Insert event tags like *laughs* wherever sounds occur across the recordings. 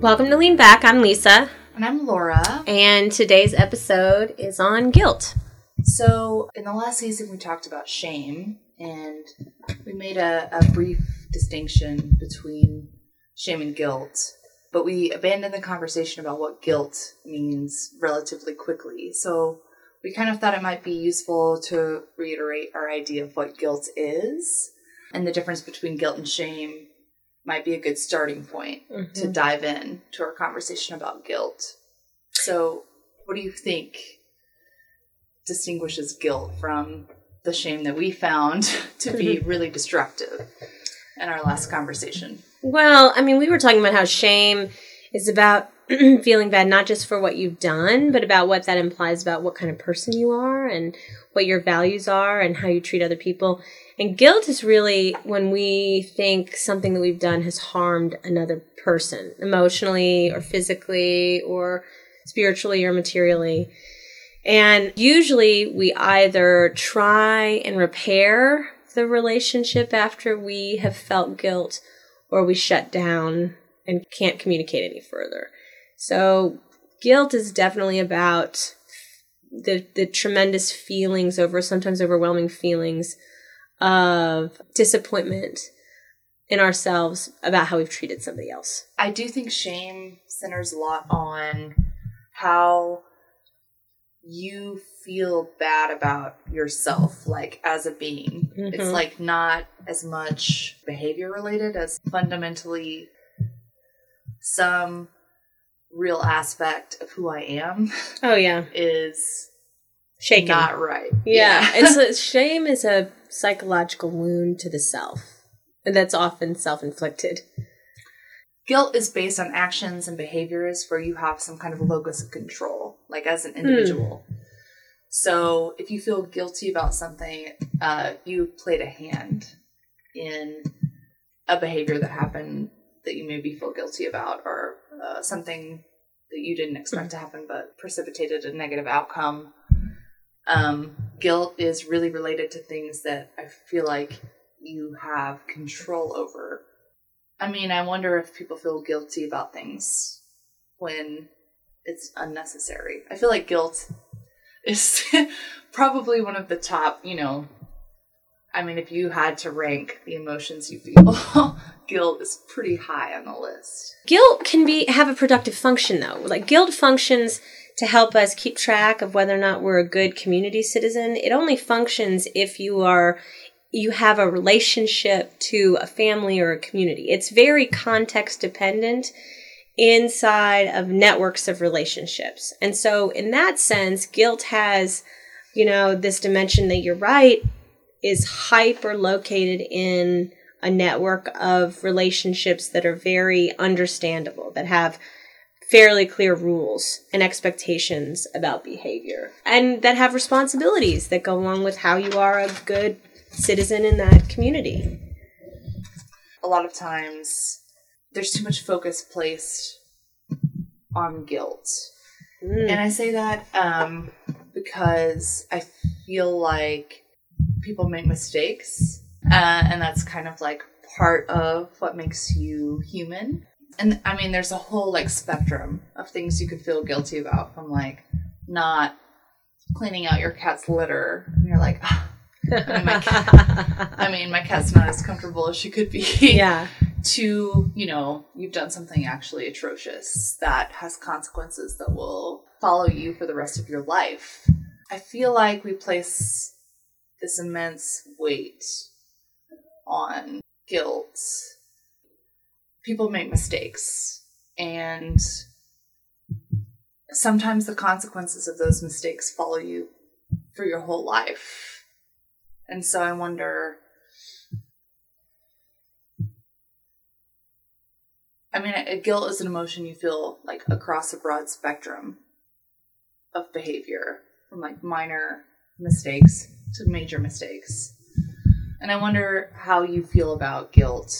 Welcome to Lean Back. I'm Lisa, And I'm Laura. and today's episode is on guilt. So, in the last season, we talked about shame, and we made a, a brief distinction between shame and guilt. But we abandoned the conversation about what guilt means relatively quickly. So, we kind of thought it might be useful to reiterate our idea of what guilt is. And the difference between guilt and shame might be a good starting point to mm-hmm. dive in to our conversation about guilt. So, what do you think distinguishes guilt from the shame that we found *laughs* to be mm-hmm. really destructive in our last conversation? Well, I mean, we were talking about how shame is about *clears throat* feeling bad not just for what you've done, but about what that implies about what kind of person you are and what your values are and how you treat other people. And guilt is really when we think something that we've done has harmed another person emotionally or physically or spiritually or materially. And usually we either try and repair the relationship after we have felt guilt or we shut down and can't communicate any further. So guilt is definitely about the the tremendous feelings over sometimes overwhelming feelings of disappointment in ourselves about how we've treated somebody else. I do think shame centers a lot on how you feel bad about yourself, like as a being. It's Mhm. like not as much behavior related as fundamentally some real aspect of who I am Oh yeah, is shaken. not right. yeah, *laughs* it's a, shame is a psychological wound to the self, and that's often self-inflicted. Guilt is based on actions and behaviors where you have some kind of locus of control, like as an individual. So if you feel guilty about something, uh, you played a hand in a behavior that happened that you maybe feel guilty about, or uh, something that you didn't expect to happen but precipitated a negative outcome. Um, guilt is really related to things that I feel like you have control over. I mean, I wonder if people feel guilty about things when it's unnecessary. I feel like guilt is *laughs* probably one of the top, you know. I mean, if you had to rank the emotions you feel, *laughs* guilt is pretty high on the list. Guilt can be have a productive function though. Like guilt functions to help us keep track of whether or not we're a good community citizen. It only functions if you are you have a relationship to a family or a community. It's very context dependent inside of networks of relationships. And so in that sense, guilt has, you know, this dimension that you're right is hyper located in a network of relationships that are very understandable, that have fairly clear rules and expectations about behavior, and that have responsibilities that go along with how you are a good citizen in that community. A lot of times, there's too much focus placed on guilt. Mm. And I say that um, because I feel like people make mistakes, uh, and that's kind of like part of what makes you human. And I mean, there's a whole like spectrum of things you could feel guilty about, from like not cleaning out your cat's litter, and you're like, "Ah." I mean, my *laughs* cat, I mean, my cat's not as comfortable as she could be. yeah. *laughs* to, you know, you've done something actually atrocious that has consequences that will follow you for the rest of your life. I feel like we place this immense weight on guilt. People make mistakes, and sometimes the consequences of those mistakes follow you for your whole life. And so I wonder I mean, guilt is an emotion you feel like across a broad spectrum of behavior, from like minor mistakes to major mistakes. And I wonder how you feel about guilt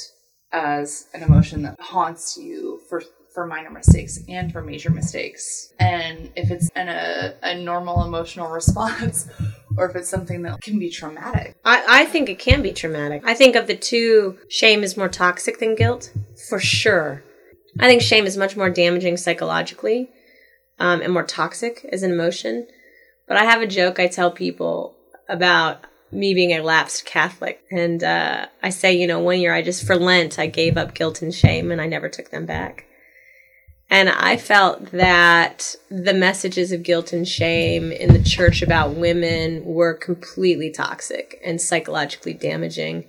as an emotion that haunts you for for minor mistakes and for major mistakes, and if it's an, a a normal emotional *laughs* response, or if it's something that can be traumatic. I, I think it can be traumatic. I think of the two, shame is more toxic than guilt, for sure. I think shame is much more damaging psychologically um, and more toxic as an emotion. But I have a joke I tell people about me being a lapsed Catholic. And uh, I say, you know, one year I just, for Lent, I gave up guilt and shame and I never took them back. And I felt that the messages of guilt and shame in the church about women were completely toxic and psychologically damaging.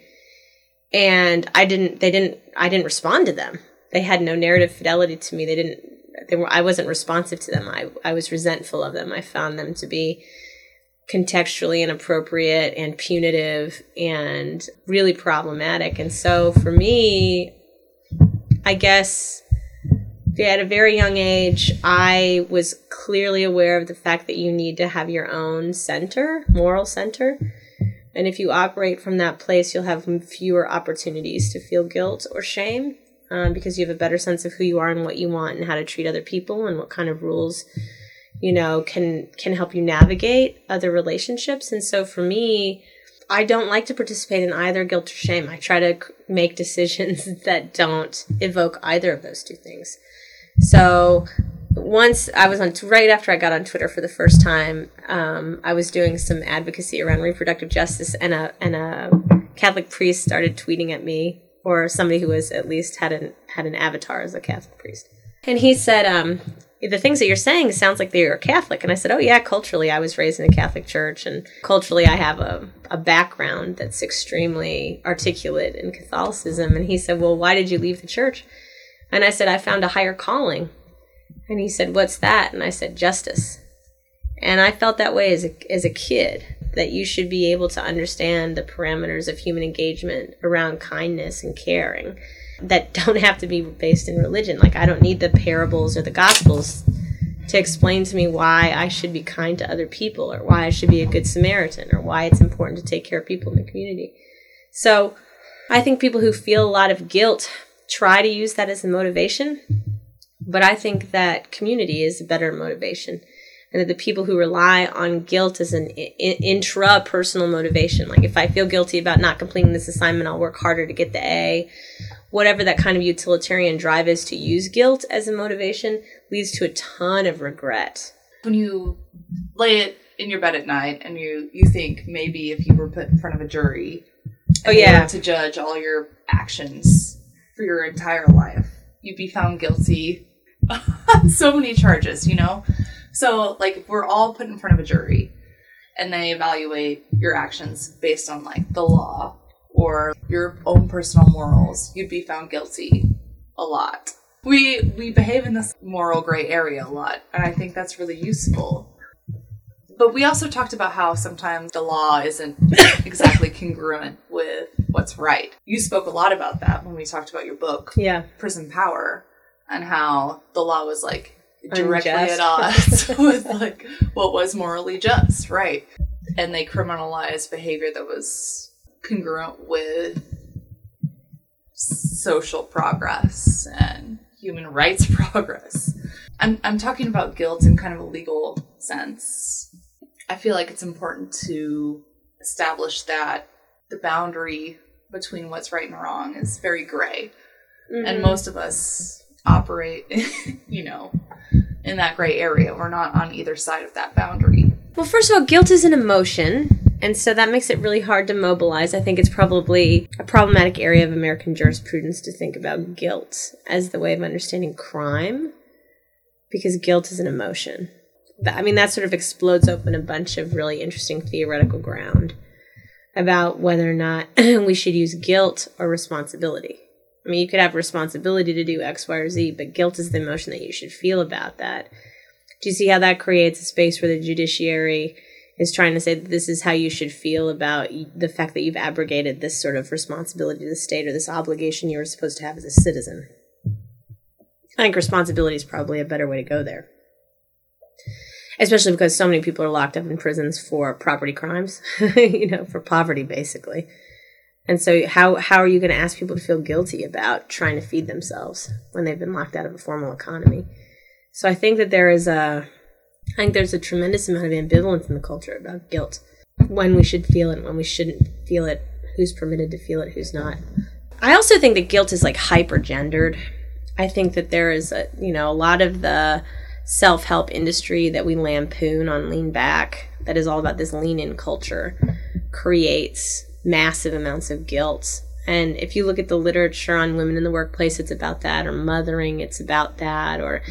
And I didn't, they didn't, I didn't respond to them. They had no narrative fidelity to me. They didn't, they were, I wasn't responsive to them. I, I was resentful of them. I found them to be contextually inappropriate and punitive and really problematic. And so for me, I guess at a very young age, I was clearly aware of the fact that you need to have your own center, moral center. And if you operate from that place, you'll have fewer opportunities to feel guilt or shame um, because you have a better sense of who you are and what you want and how to treat other people and what kind of rules you know can can help you navigate other relationships. And so for me i don't like to participate in either guilt or shame. I try to make decisions *laughs* that don't evoke either of those two things. So once i was on right after i got on twitter for the first time um, i was doing some advocacy around reproductive justice and a and a catholic priest started tweeting at me or somebody who was at least had an had an avatar as a catholic priest. And he said um, the things that you're saying sounds like you're Catholic. And I said, oh, yeah, culturally, I was raised in a Catholic church. And culturally, I have a, a background that's extremely articulate in Catholicism. And he said, well, why did you leave the church? And I said, I found a higher calling. And he said, what's that? And I said, justice. And I felt that way as a, as a kid that you should be able to understand the parameters of human engagement around kindness and caring that *laughs* don't have to be based in religion. Like I don't need the parables or the gospels to explain to me why I should be kind to other people or why I should be a good Samaritan or why it's important to take care of people in the community. So I think people who feel a lot of guilt try to use that as a motivation, but I think that community is a better motivation. And that the people who rely on guilt as an intra personal motivation, like if I feel guilty about not completing this assignment, I'll work harder to get the A whatever that kind of utilitarian drive is to use guilt as a motivation leads to a ton of regret. When you lay it in your bed at night and you you think maybe if you were put in front of a jury oh yeah to judge all your actions for your entire life you'd be found guilty *laughs* so many charges you know so like if we're all put in front of a jury and they evaluate your actions based on like the law or your own personal morals, you'd be found guilty a lot. We we behave in this moral gray area a lot, and I think that's really useful. But we also talked about how sometimes the law isn't *coughs* exactly congruent with what's right. You spoke a lot about that when we talked about your book, yeah, Prison Power, and how the law was like directly Unjust. at odds *laughs* with like what was morally just, right? And they criminalized behavior that was congruent with social progress and human rights *laughs* progress. I'm, I'm talking about guilt in kind of a legal sense. I feel like it's important to establish that the boundary between what's right and wrong is very gray. Mm-hmm. And most of us operate, *laughs* you know, in that gray area. We're not on either side of that boundary. Well, first of all, guilt is an emotion. And so that makes it really hard to mobilize. I think it's probably a problematic area of American jurisprudence to think about guilt as the way of understanding crime, because guilt is an emotion. I mean, that sort of explodes open a bunch of really interesting theoretical ground about whether or not *clears throat* we should use guilt or responsibility. I mean, you could have responsibility to do X, Y, or Z, but guilt is the emotion that you should feel about that. Do you see how that creates a space where the judiciary is trying to say that this is how you should feel about the fact that you've abrogated this sort of responsibility to the state or this obligation you were supposed to have as a citizen. I think responsibility is probably a better way to go there. Especially because so many people are locked up in prisons for property crimes, *laughs* you know, for poverty basically. And so how how are you going to ask people to feel guilty about trying to feed themselves when they've been locked out of a formal economy? So I think that there is a I think there's a tremendous amount of ambivalence in the culture about guilt. When we should feel it, when we shouldn't feel it, who's permitted to feel it, who's not. I also think that guilt is like hyper gendered. I think that there is a you know a lot of the self help industry that we lampoon on lean back that is all about this lean in culture creates massive amounts of guilt. And if you look at the literature on women in the workplace, it's about that, or mothering, it's about that, or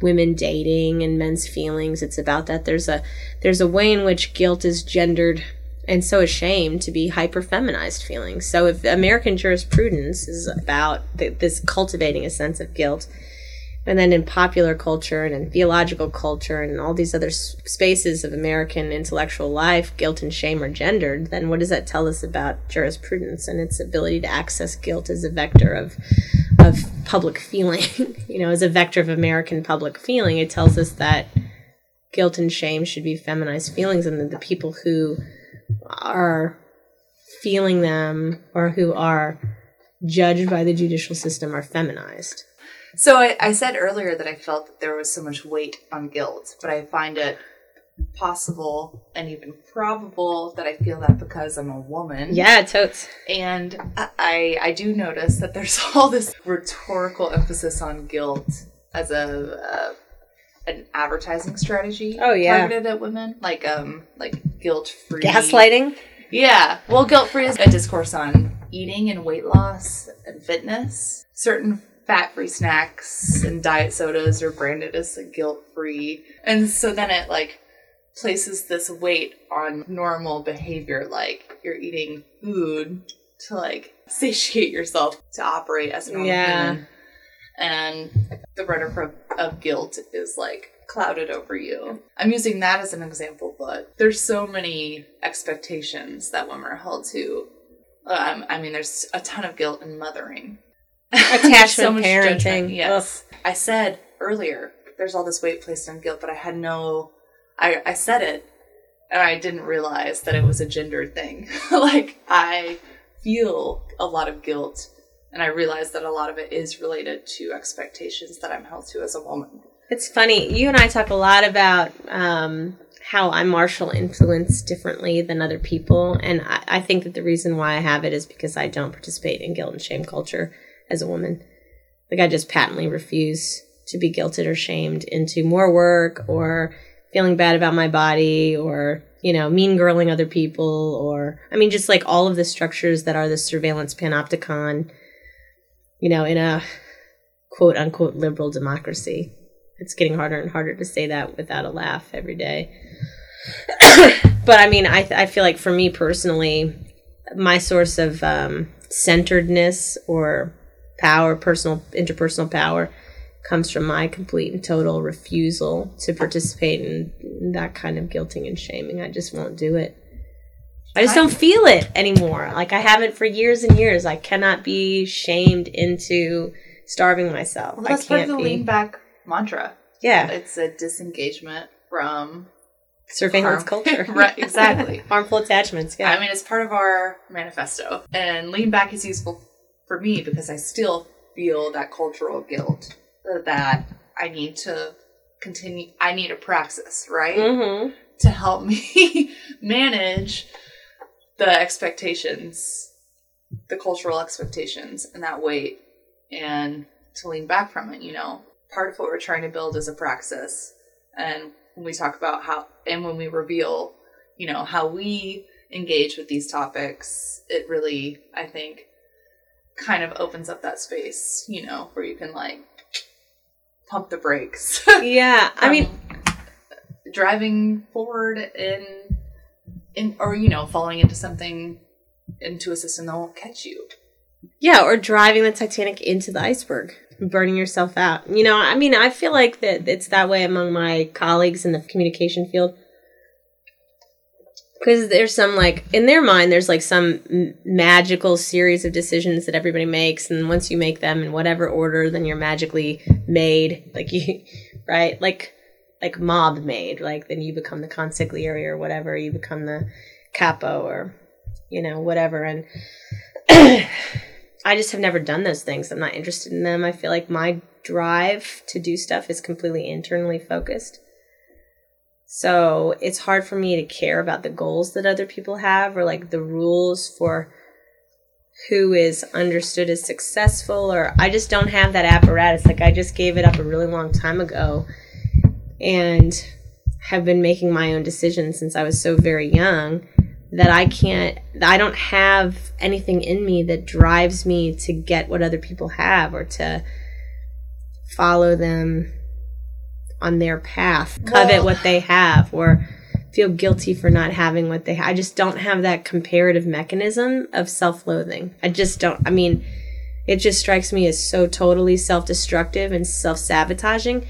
women dating and men's feelings, it's about that. There's a there's a way in which guilt is gendered and so is shame to be hyper feminized feelings. So if American jurisprudence is about th- this cultivating a sense of guilt, and then in popular culture and in theological culture and all these other spaces of American intellectual life, guilt and shame are gendered, then what does that tell us about jurisprudence and its ability to access guilt as a vector of of public *laughs* feeling? you know, as a vector of American public feeling, it tells us that guilt and shame should be feminized feelings, and that the people who are feeling them or who are judged by the judicial system are feminized. So I, I said earlier that I felt that there was so much weight on guilt, but I find it possible and even probable that I feel that because I'm a woman. Yeah, totes. And I I do notice that there's *laughs* all this rhetorical emphasis on guilt as a uh, an advertising strategy. Oh, yeah. targeted at women, like um like guilt free Gaslighting? Yeah, well, guilt free is a discourse on eating and weight loss and fitness. Certain fat free snacks and diet sodas are branded as guilt free, and so then it like places this weight on normal behavior, like you're eating food to like satiate yourself to operate as a normal Yeah. human, and the rhetoric of, of guilt is like clouded over you. I'm using that as an example, but there's so many expectations that women are held to. Um, I mean, there's a ton of guilt in mothering. *laughs* Attachment much parenting. judgment, Yes. I said earlier, there's all this weight placed on guilt, but I had no. I, I said it, and I didn't realize that it was a gendered thing. *laughs* like, I feel a lot of guilt, and I realize that a lot of it is related to expectations that I'm held to as a woman. It's funny. You and I talk a lot about um, how I'm martial influenced differently than other people. And I, I think that the reason why I have it is because I don't participate in guilt and shame culture as a woman. Like, I just patently refuse to be guilted or shamed into more work or feeling bad about my body or, you know, mean girling other people or, I mean, just like all of the structures that are the surveillance panopticon, you know, in a quote unquote liberal democracy. It's getting harder and harder to say that without a laugh every day. *coughs* but I mean, I, I feel like for me personally, my source of um, centeredness or power, personal, interpersonal power, comes from my complete and total refusal to participate in that kind of guilting and shaming. I just won't do it. I just don't feel it anymore. Like I haven't for years and years. I cannot be shamed into starving myself. Well, that's I can't of the be. lean back mantra. Yeah, It's a disengagement from surveillance harm- culture. *laughs* right, *laughs* exactly. Harmful attachments. Yeah. I mean, it's part of our manifesto. And lean back is useful for me because I still feel that cultural guilt that I need to continue. I need a praxis, right? mm-hmm. To help me *laughs* manage the expectations, the cultural expectations, and that weight, and to lean back from it, you know. Part of what we're trying to build is a praxis. And when we talk about how, and when we reveal, you know, how we engage with these topics, it really, I think, kind of opens up that space, you know, where you can like pump the brakes. *laughs* Yeah. I mean, um, driving forward in, in, or you know, falling into something, into a system that won't catch you. yeah, or driving the Titanic into the iceberg, burning yourself out. You know, I mean, I feel like that it's that way among my colleagues in the communication field. Because there's some like in their mind, there's like some m- magical series of decisions that everybody makes, and once you make them in whatever order, then you're magically made. *laughs* Like you, right? Like like mob made. Like then you become the consigliere or whatever. You become the capo or you know whatever. And *clears throat* I just have never done those things. I'm not interested in them. I feel like my drive to do stuff is completely internally focused. So it's hard for me to care about the goals that other people have or like the rules for who is understood as successful or I just don't have that apparatus. Like I just gave it up a really long time ago and have been making my own decisions since I was so very young that I can't I don't have anything in me that drives me to get what other people have or to follow them on their path, covet Well- what they have or feel guilty for not having what they have. I just don't have that comparative mechanism of self-loathing. I just don't I mean it just strikes me as so totally self-destructive and self-sabotaging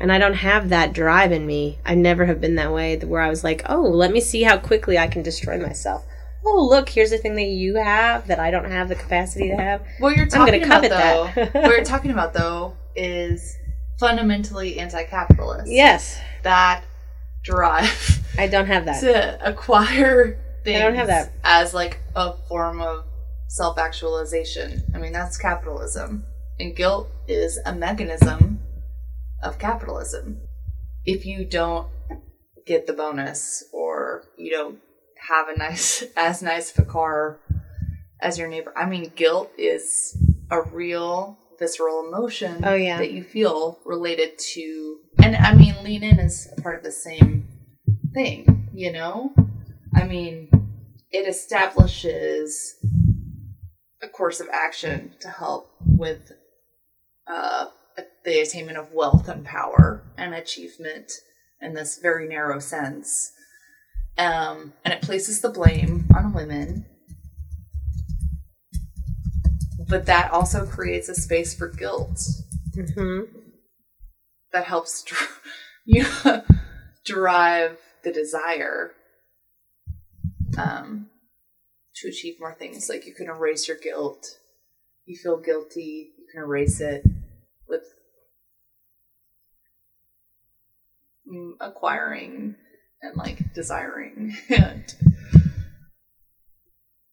and I don't have that drive in me. I never have been that way where I was like, "Oh, let me see how quickly I can destroy myself." Oh, look, here's the thing that you have that I don't have the capacity to have. What you're I'm gonna talking about, covet though, that. what you're *laughs* talking about though, is fundamentally anti-capitalist. Yes, that drive *laughs* I don't have that. to acquire things I don't have that. as like a form of self-actualization. I mean, that's capitalism, and guilt is a mechanism of capitalism. If you don't get the bonus, or you don't have a nice, *laughs* as nice of a car as your neighbor, I mean, guilt is a real visceral emotion Oh, yeah. that you feel related to. And i mean lean in is a part of the same thing you know? I mean it establishes a course of action to help with uh, the attainment of wealth and power and achievement in this very narrow sense. Um, and it places the blame on women but that also creates a space for guilt hmm that helps dr- *laughs* you drive the desire um, to achieve more things. Like you can erase your guilt. You feel guilty. You can erase it with acquiring and like desiring *laughs* and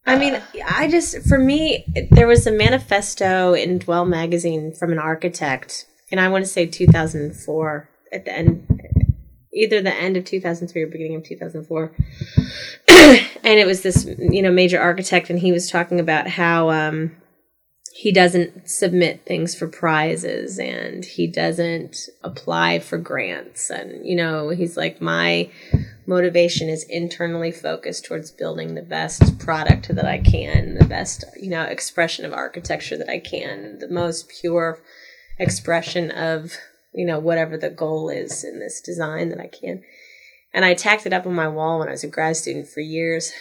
I mean, I just, for me, there was a manifesto in Dwell magazine from an architect, and I want to say 2004 at the end, either the end of 2003 or beginning of 2004. *clears throat* and it was this, you know, major architect, and he was talking about how um, he doesn't submit things for prizes and he doesn't apply for grants. And, you know, he's like, my motivation is internally focused towards building the best product that I can, the best, you know, expression of architecture that I can, the most pure expression of, you know, whatever the goal is in this design that I can. And I tacked it up on my wall when I was a grad student for years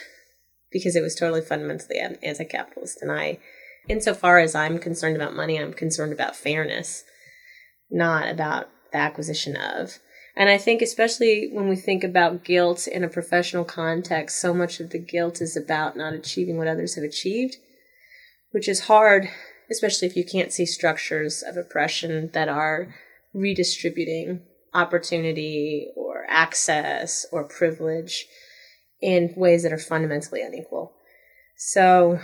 because it was totally fundamentally anti capitalist. And I, insofar as I'm concerned about money, I'm concerned about fairness, not about the acquisition of. And I think, especially when we think about guilt in a professional context, so much of the guilt is about not achieving what others have achieved, which is hard, especially if you can't see structures of oppression that are redistributing opportunity or access or privilege in ways that are fundamentally unequal. So,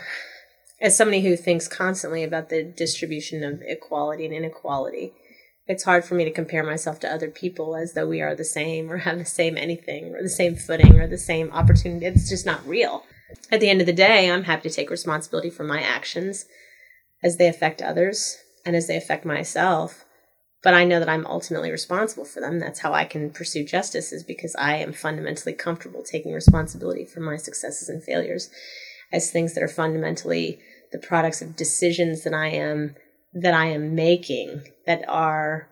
as somebody who thinks constantly about the distribution of equality and inequality, it's hard for me to compare myself to other people as though we are the same or have the same anything or the same footing or the same opportunity. It's just not real. At the end of the day, I'm happy to take responsibility for my actions as they affect others and as they affect myself. But I know that I'm ultimately responsible for them. That's how I can pursue justice, is because I am fundamentally comfortable taking responsibility for my successes and failures as things that are fundamentally the products of decisions that I am that I am making that are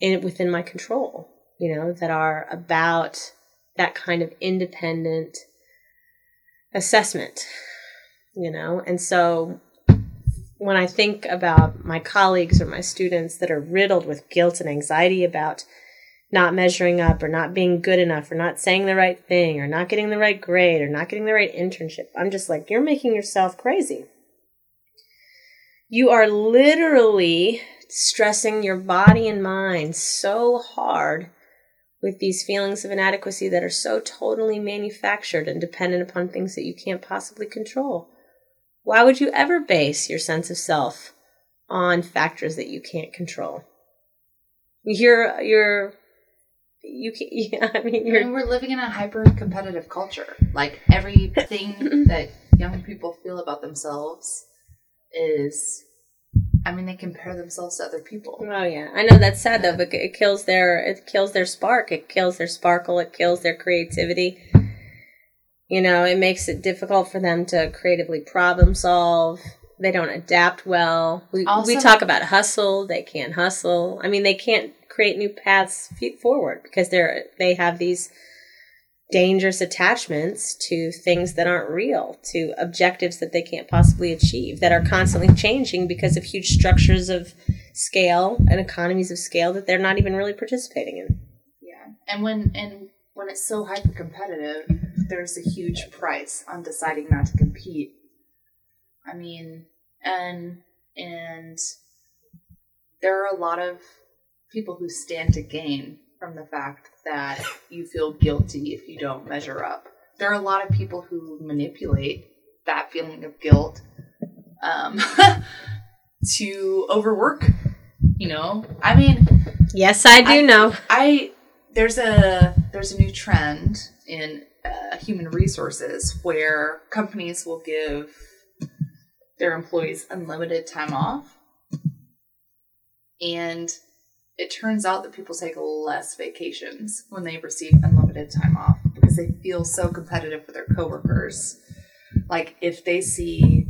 in within my control, you know, that are about that kind of independent assessment, you know. And so when I think about my colleagues or my students that are riddled with guilt and anxiety about not measuring up or not being good enough or not saying the right thing or not getting the right grade or not getting the right internship, I'm just like, you're making yourself crazy you are literally stressing your body and mind so hard with these feelings of inadequacy that are so totally manufactured and dependent upon things that you can't possibly control. Why would you ever base your sense of self on factors that you can't control? You're you're you can *laughs* yeah, I mean you're mean, we're living in a hyper competitive culture. Like everything *laughs* mm-hmm. that young people feel about themselves is I mean they compare themselves to other people. Oh yeah, I know that's sad though, but it kills their it kills their spark, it kills their sparkle, it kills their creativity. You know, it makes it difficult for them to creatively problem solve. They don't adapt well. We Also- we talk about hustle. They can't hustle. I mean, they can't create new paths forward because they're they have these dangerous attachments to things that aren't real, to objectives that they can't possibly achieve, that are constantly changing because of huge structures of scale and economies of scale that they're not even really participating in. Yeah. And when and when it's so hyper competitive, there's a huge price on deciding not to compete. I mean, and and there are a lot of people who stand to gain from the fact that you feel guilty if you don't measure up. There are a lot of people who manipulate that feeling of guilt um, *laughs* to overwork. You know, I mean, Yes, I do I- know. I there's a there's a new trend in uh, human resources where companies will give their employees unlimited time off, and it turns out that people take less vacations when they receive unlimited time off because they feel so competitive with their coworkers. Like if they see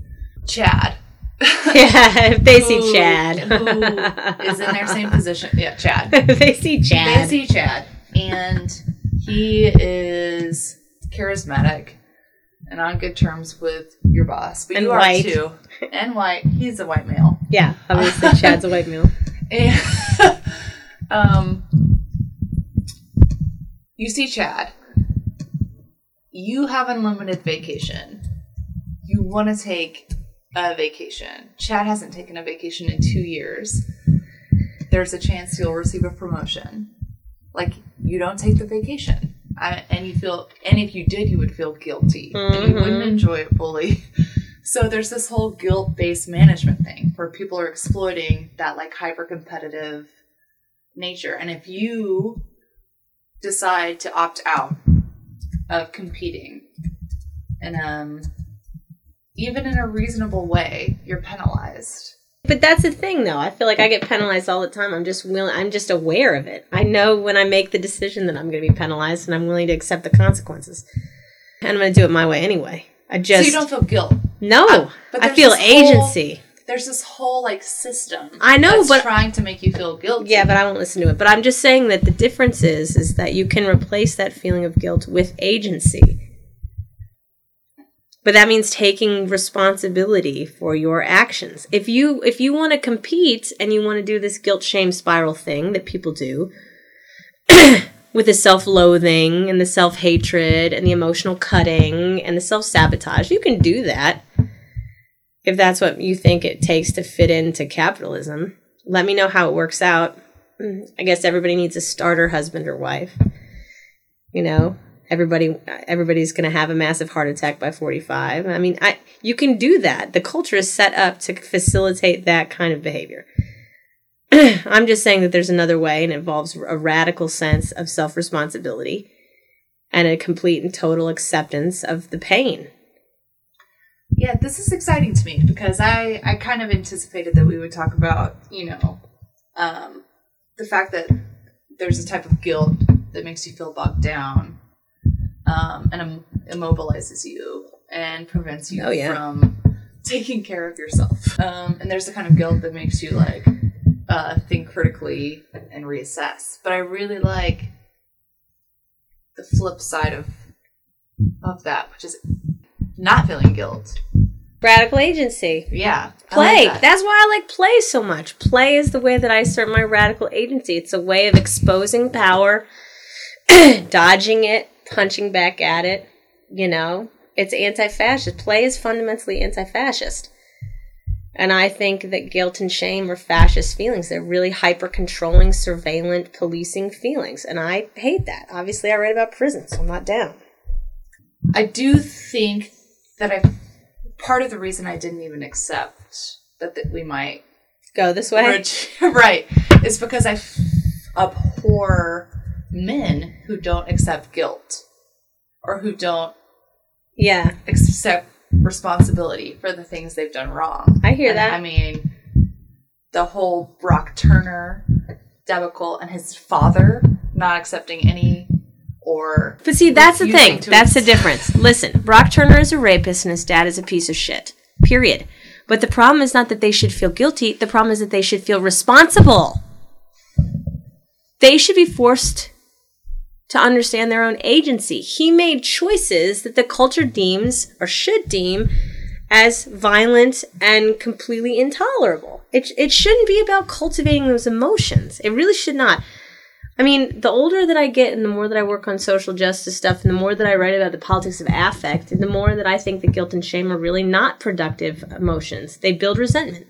Chad *laughs* yeah, if they see Chad. who is in their same *laughs* position, yeah, Chad. if *laughs* they see Chad. They see Chad, and he is charismatic and on good terms with your boss. But And you are white. too. And white. He's a white male. yeah, obviously Chad's a white male. And, um, you see Chad. You have unlimited vacation. You want to take a vacation. Chad hasn't taken a vacation in two years. There's a chance you'll receive a promotion. Like you don't take the vacation, I, and you feel, and if you did, you would feel guilty, and you wouldn't Mhm. enjoy it fully. *laughs* So there's this whole guilt-based management thing where people are exploiting that like hyper-competitive nature. And if you decide to opt out of competing and um even in a reasonable way, you're penalized. But that's the thing, though. I feel like I get penalized all the time. I'm just willing. I'm just aware of it. I know when I make the decision that I'm going to be penalized, and I'm willing to accept the consequences. And I'm going to do it my way anyway. I just so you don't feel guilt. no. But I feel this whole- agency. There's this whole like system. I know, that's but- trying to make you feel guilty. Yeah, but I won't listen to it. But I'm just saying that the difference is is that you can replace that feeling of guilt with agency. But that means taking responsibility for your actions. If you if you want to compete and you want to do this guilt shame spiral thing that people do *clears throat* with the self-loathing and the self-hatred and the emotional cutting and the self-sabotage, you can do that. If that's what you think it takes to fit into capitalism, let me know how it works out. Mm, I guess everybody needs a starter husband or wife. You know, everybody everybody's going to have a massive heart attack by 45. I mean, I you can do that. The culture is set up to facilitate that kind of behavior. *clears throat* I'm just saying that there's another way and it involves a radical sense of self-responsibility and a complete and total acceptance of the pain. Yeah, this is exciting to me because I I kind of anticipated that we would talk about, you know, um, the fact that there's a type of guilt that makes you feel bogged down um, and im- immobilizes you and prevents you Oh, yeah. from taking care of yourself. Um, and there's the kind of guilt that makes you like uh, think critically and reassess. But I really like the flip side of of that, which is not feeling guilt. Radical agency. Yeah. Play. like that. That's why I like play so much. Play is the way that I assert my radical agency. It's a way of exposing power, *clears throat* dodging it, punching back at it. You know, it's anti fascist. Play is fundamentally anti fascist. And I think that guilt and shame are fascist feelings. They're really hyper controlling, surveillant, policing feelings. And I hate that. Obviously, I read about prison, so I'm not down. I do think that I part of the reason I didn't even accept that, that we might Go this way. *laughs* Right is because I f- abhor men who don't accept guilt or who don't Yeah. accept responsibility for the things they've done wrong. I hear And, that. I mean, the whole Brock Turner debacle and his father not accepting any or But see, that's the thing. That's the difference. Listen, Brock Turner is a rapist and his dad is a piece of shit. Period. But the problem is not that they should feel guilty. The problem is that they should feel responsible. They should be forced to understand their own agency. He made choices that the culture deems or should deem as violent and completely intolerable. It, it shouldn't be about cultivating those emotions. It really should not. I mean, the older that I get and the more that I work on social justice stuff and the more that I write about the politics of affect, the more that I think that guilt and shame are really not productive emotions. They build resentment.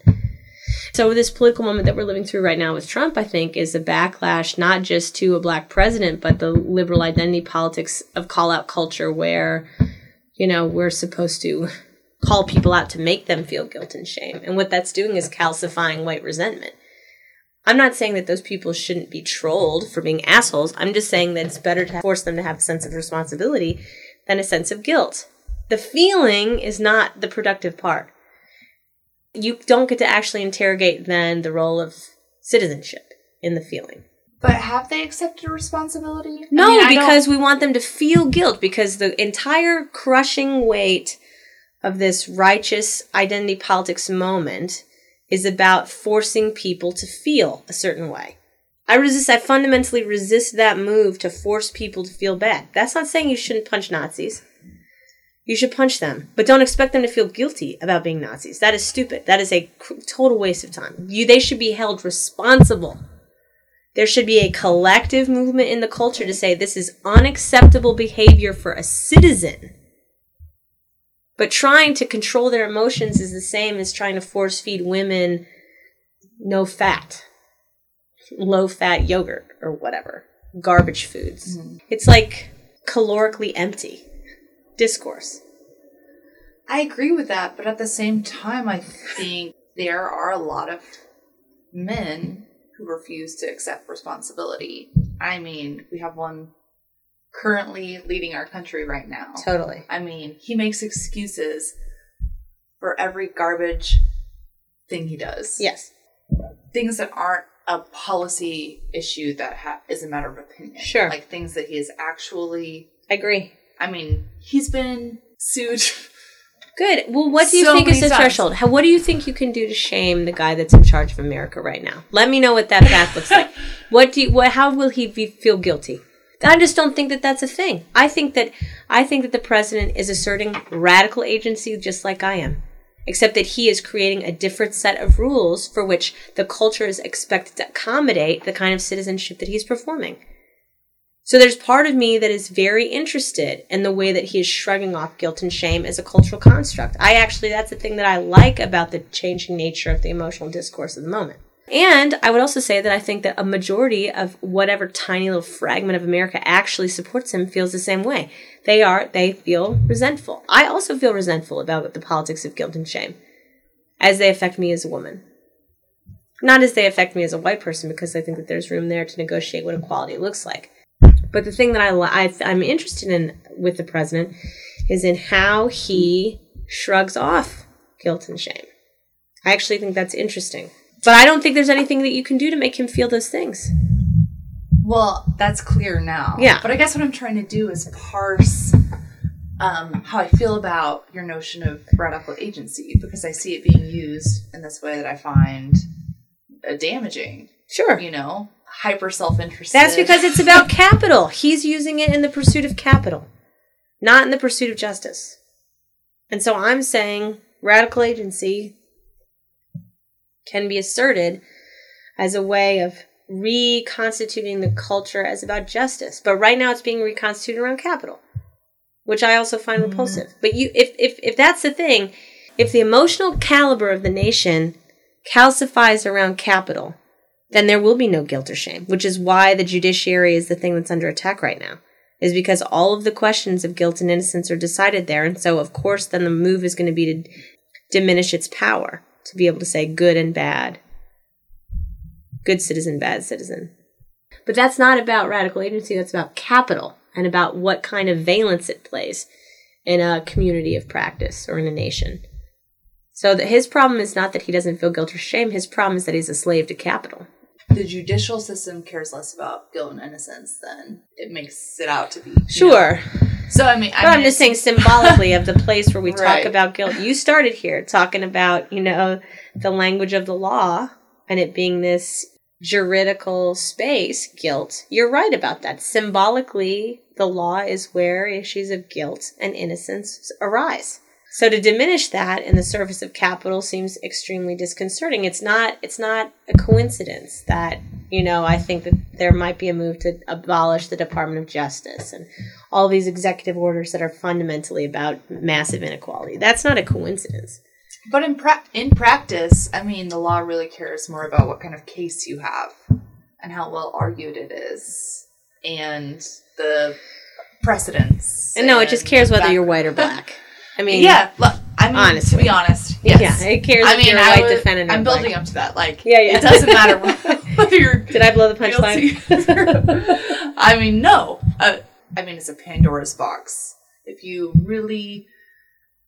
So this political moment that we're living through right now with Trump, I think, is a backlash not just to a black president, but the liberal identity politics of call out culture where, you know, we're supposed to call people out to make them feel guilt and shame. And what that's doing is calcifying white resentment. I'm not saying that those people shouldn't be trolled for being assholes. I'm just saying that it's better to force them to have a sense of responsibility than a sense of guilt. The feeling is not the productive part. You don't get to actually interrogate then the role of citizenship in the feeling. But have they accepted responsibility? No, mean, I don't- because we want them to feel guilt because the entire crushing weight of this righteous identity politics moment is about forcing people to feel a certain way. I resist, I fundamentally resist that move to force people to feel bad. That's not saying you shouldn't punch Nazis. You should punch them, but don't expect them to feel guilty about being Nazis. That is stupid. That is a total waste of time. You, they should be held responsible. There should be a collective movement in the culture to say this is unacceptable behavior for a citizen. But trying to control their emotions is the same as trying to force feed women no fat, low fat yogurt or whatever, garbage foods. Mm-hmm. It's like calorically empty discourse. I agree with that, but at the same time, I think there are a lot of men who refuse to accept responsibility. I mean, we have one currently leading our country right now. Totally. I mean, he makes excuses for every garbage thing he does. Yes. Things that aren't a policy issue that ha- is a matter of opinion. Sure. Like things that he is actually. I agree. I mean, he's been sued. *laughs* Good. Well, what do you So think is the times. threshold? How, what do you think you can do to shame the guy that's in charge of America right now? Let me know what that path looks like. *laughs* What do you, what, how will he be, feel guilty? I just don't think that that's a thing. I think that I think that the president is asserting radical agency just like I am, except that he is creating a different set of rules for which the culture is expected to accommodate the kind of citizenship that he's performing. So there's part of me that is very interested in the way that he is shrugging off guilt and shame as a cultural construct. I actually, that's the thing that I like about the changing nature of the emotional discourse of the moment. And I would also say that I think that a majority of whatever tiny little fragment of America actually supports him feels the same way. They are, they feel resentful. I also feel resentful about the politics of guilt and shame as they affect me as a woman. Not as they affect me as a white person, because I think that there's room there to negotiate what equality looks like. But the thing that I, I, I'm interested in with the president is in how he shrugs off guilt and shame. I actually think that's interesting. But I don't think there's anything that you can do to make him feel those things. Well, that's clear now. Yeah. But I guess what I'm trying to do is parse um, how I feel about your notion of radical agency because I see it being used in this way that I find uh, damaging. Sure. You know, hyper self interested. That's because it's about capital. He's using it in the pursuit of capital, not in the pursuit of justice. And so I'm saying radical agency can be asserted as a way of reconstituting the culture as about justice. But right now it's being reconstituted around capital, which I also find mm-hmm. repulsive. But you if if if that's the thing, if the emotional caliber of the nation calcifies around capital, then there will be no guilt or shame, which is why the judiciary is the thing that's under attack right now. Is because all of the questions of guilt and innocence are decided there. And so, of course, then the move is going to be to diminish its power to be able to say good and bad, good citizen, bad citizen. But that's not about radical agency, that's about capital and about what kind of valence it plays. in a community of practice or in a nation. So that his problem is not that he doesn't feel guilt or shame. His problem is that he's a slave to capital. The judicial system cares less about guilt and innocence than it makes it out to be. you know? Sure. So I mean, I But I'm mean, just saying symbolically of the place where we talk Right. about guilt. You started here talking about, you know, the language of the law and it being this juridical space, guilt. You're right about that. Symbolically, the law is where issues of guilt and innocence arise. So to diminish that in the service of capital seems extremely disconcerting. It's not it's not a coincidence that, you know, I think that there might be a move to abolish the Department of Justice and all these executive orders that are fundamentally about massive inequality. That's not a coincidence. But in pra- in practice, I mean, the law really cares more about what kind of case you have and how well argued it is, and the precedents. And no, it just cares whether you're white or black. *laughs* I mean, yeah, look, I mean, honestly. to be honest, yes. yeah, it cares I mean, I would- defendant. I'm building up to that. Like, Yeah, yeah. it doesn't matter *laughs* whether you're Did I blow the punchline? *laughs* I mean, no. Uh, I mean, it's a Pandora's box. If you really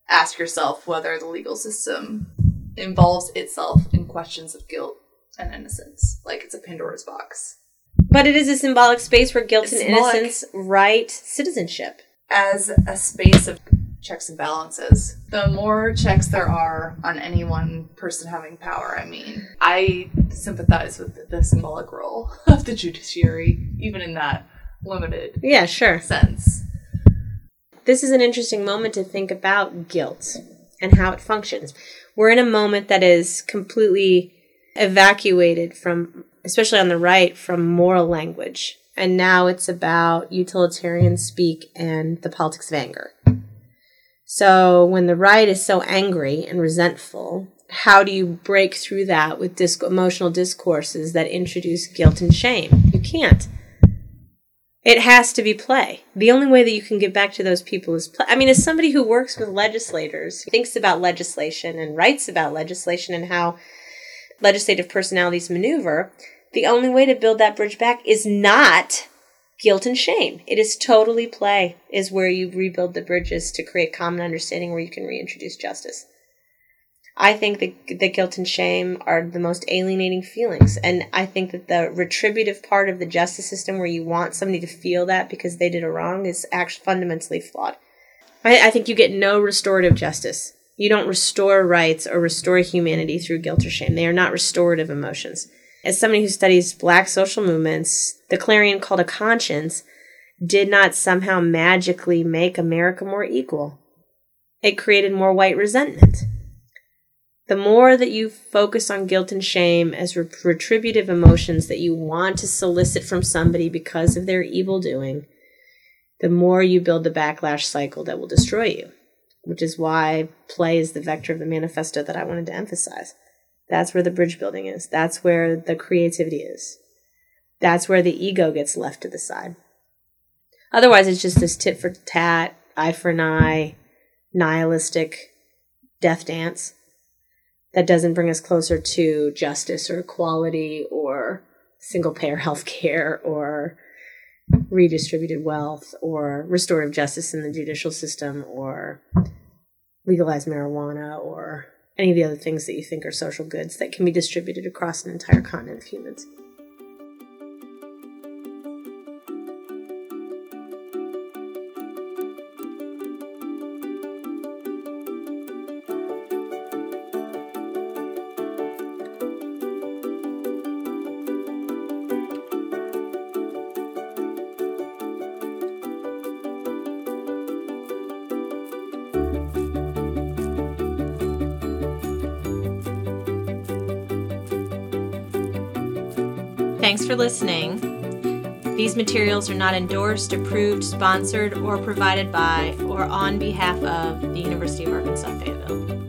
ask yourself whether the legal system involves itself in questions of guilt and innocence, like it's a Pandora's box. But it is a symbolic space where guilt It's and symbolic. innocence right citizenship. As a space of checks and balances, the more checks there are on any one person having power, I mean, I sympathize with the symbolic role *laughs* of the judiciary, even in that limited Yeah, sure. sense. This is an interesting moment to think about guilt and how it functions. We're in a moment that is completely evacuated from, especially on the right, from moral language. And now it's about utilitarian speak and the politics of anger. So when the right is so angry and resentful, how do you break through that with disc- emotional discourses that introduce guilt and shame? You can't. It has to be play. The only way that you can get back to those people is play. I mean, as somebody who works with legislators, thinks about legislation and writes about legislation and how legislative personalities maneuver, the only way to build that bridge back is not guilt and shame. It is totally play, is where you rebuild the bridges to create common understanding where you can reintroduce justice. I think that, that guilt and shame are the most alienating feelings. And I think that the retributive part of the justice system where you want somebody to feel that because they did a wrong is actually fundamentally flawed. I, I think you get no restorative justice. You don't restore rights or restore humanity through guilt or shame. They are not restorative emotions. As somebody who studies black social movements, the clarion call to conscience did not somehow magically make America more equal. It created more white resentment. The more that you focus on guilt and shame as re- retributive emotions that you want to solicit from somebody because of their evil doing, the more you build the backlash cycle that will destroy you, which is why play is the vector of the manifesto that I wanted to emphasize. That's where the bridge building is. That's where the creativity is. That's where the ego gets left to the side. Otherwise, it's just this tit for tat, eye for an eye, nihilistic death dance that doesn't bring us closer to justice or equality or single payer *laughs* health care or redistributed wealth or restorative justice in the judicial system or legalized marijuana or any of the other things that you think are social goods that can be distributed across an entire continent of humans. Thanks for listening. These materials are not endorsed, approved, sponsored, or provided by or on behalf of the University of Arkansas Fayetteville.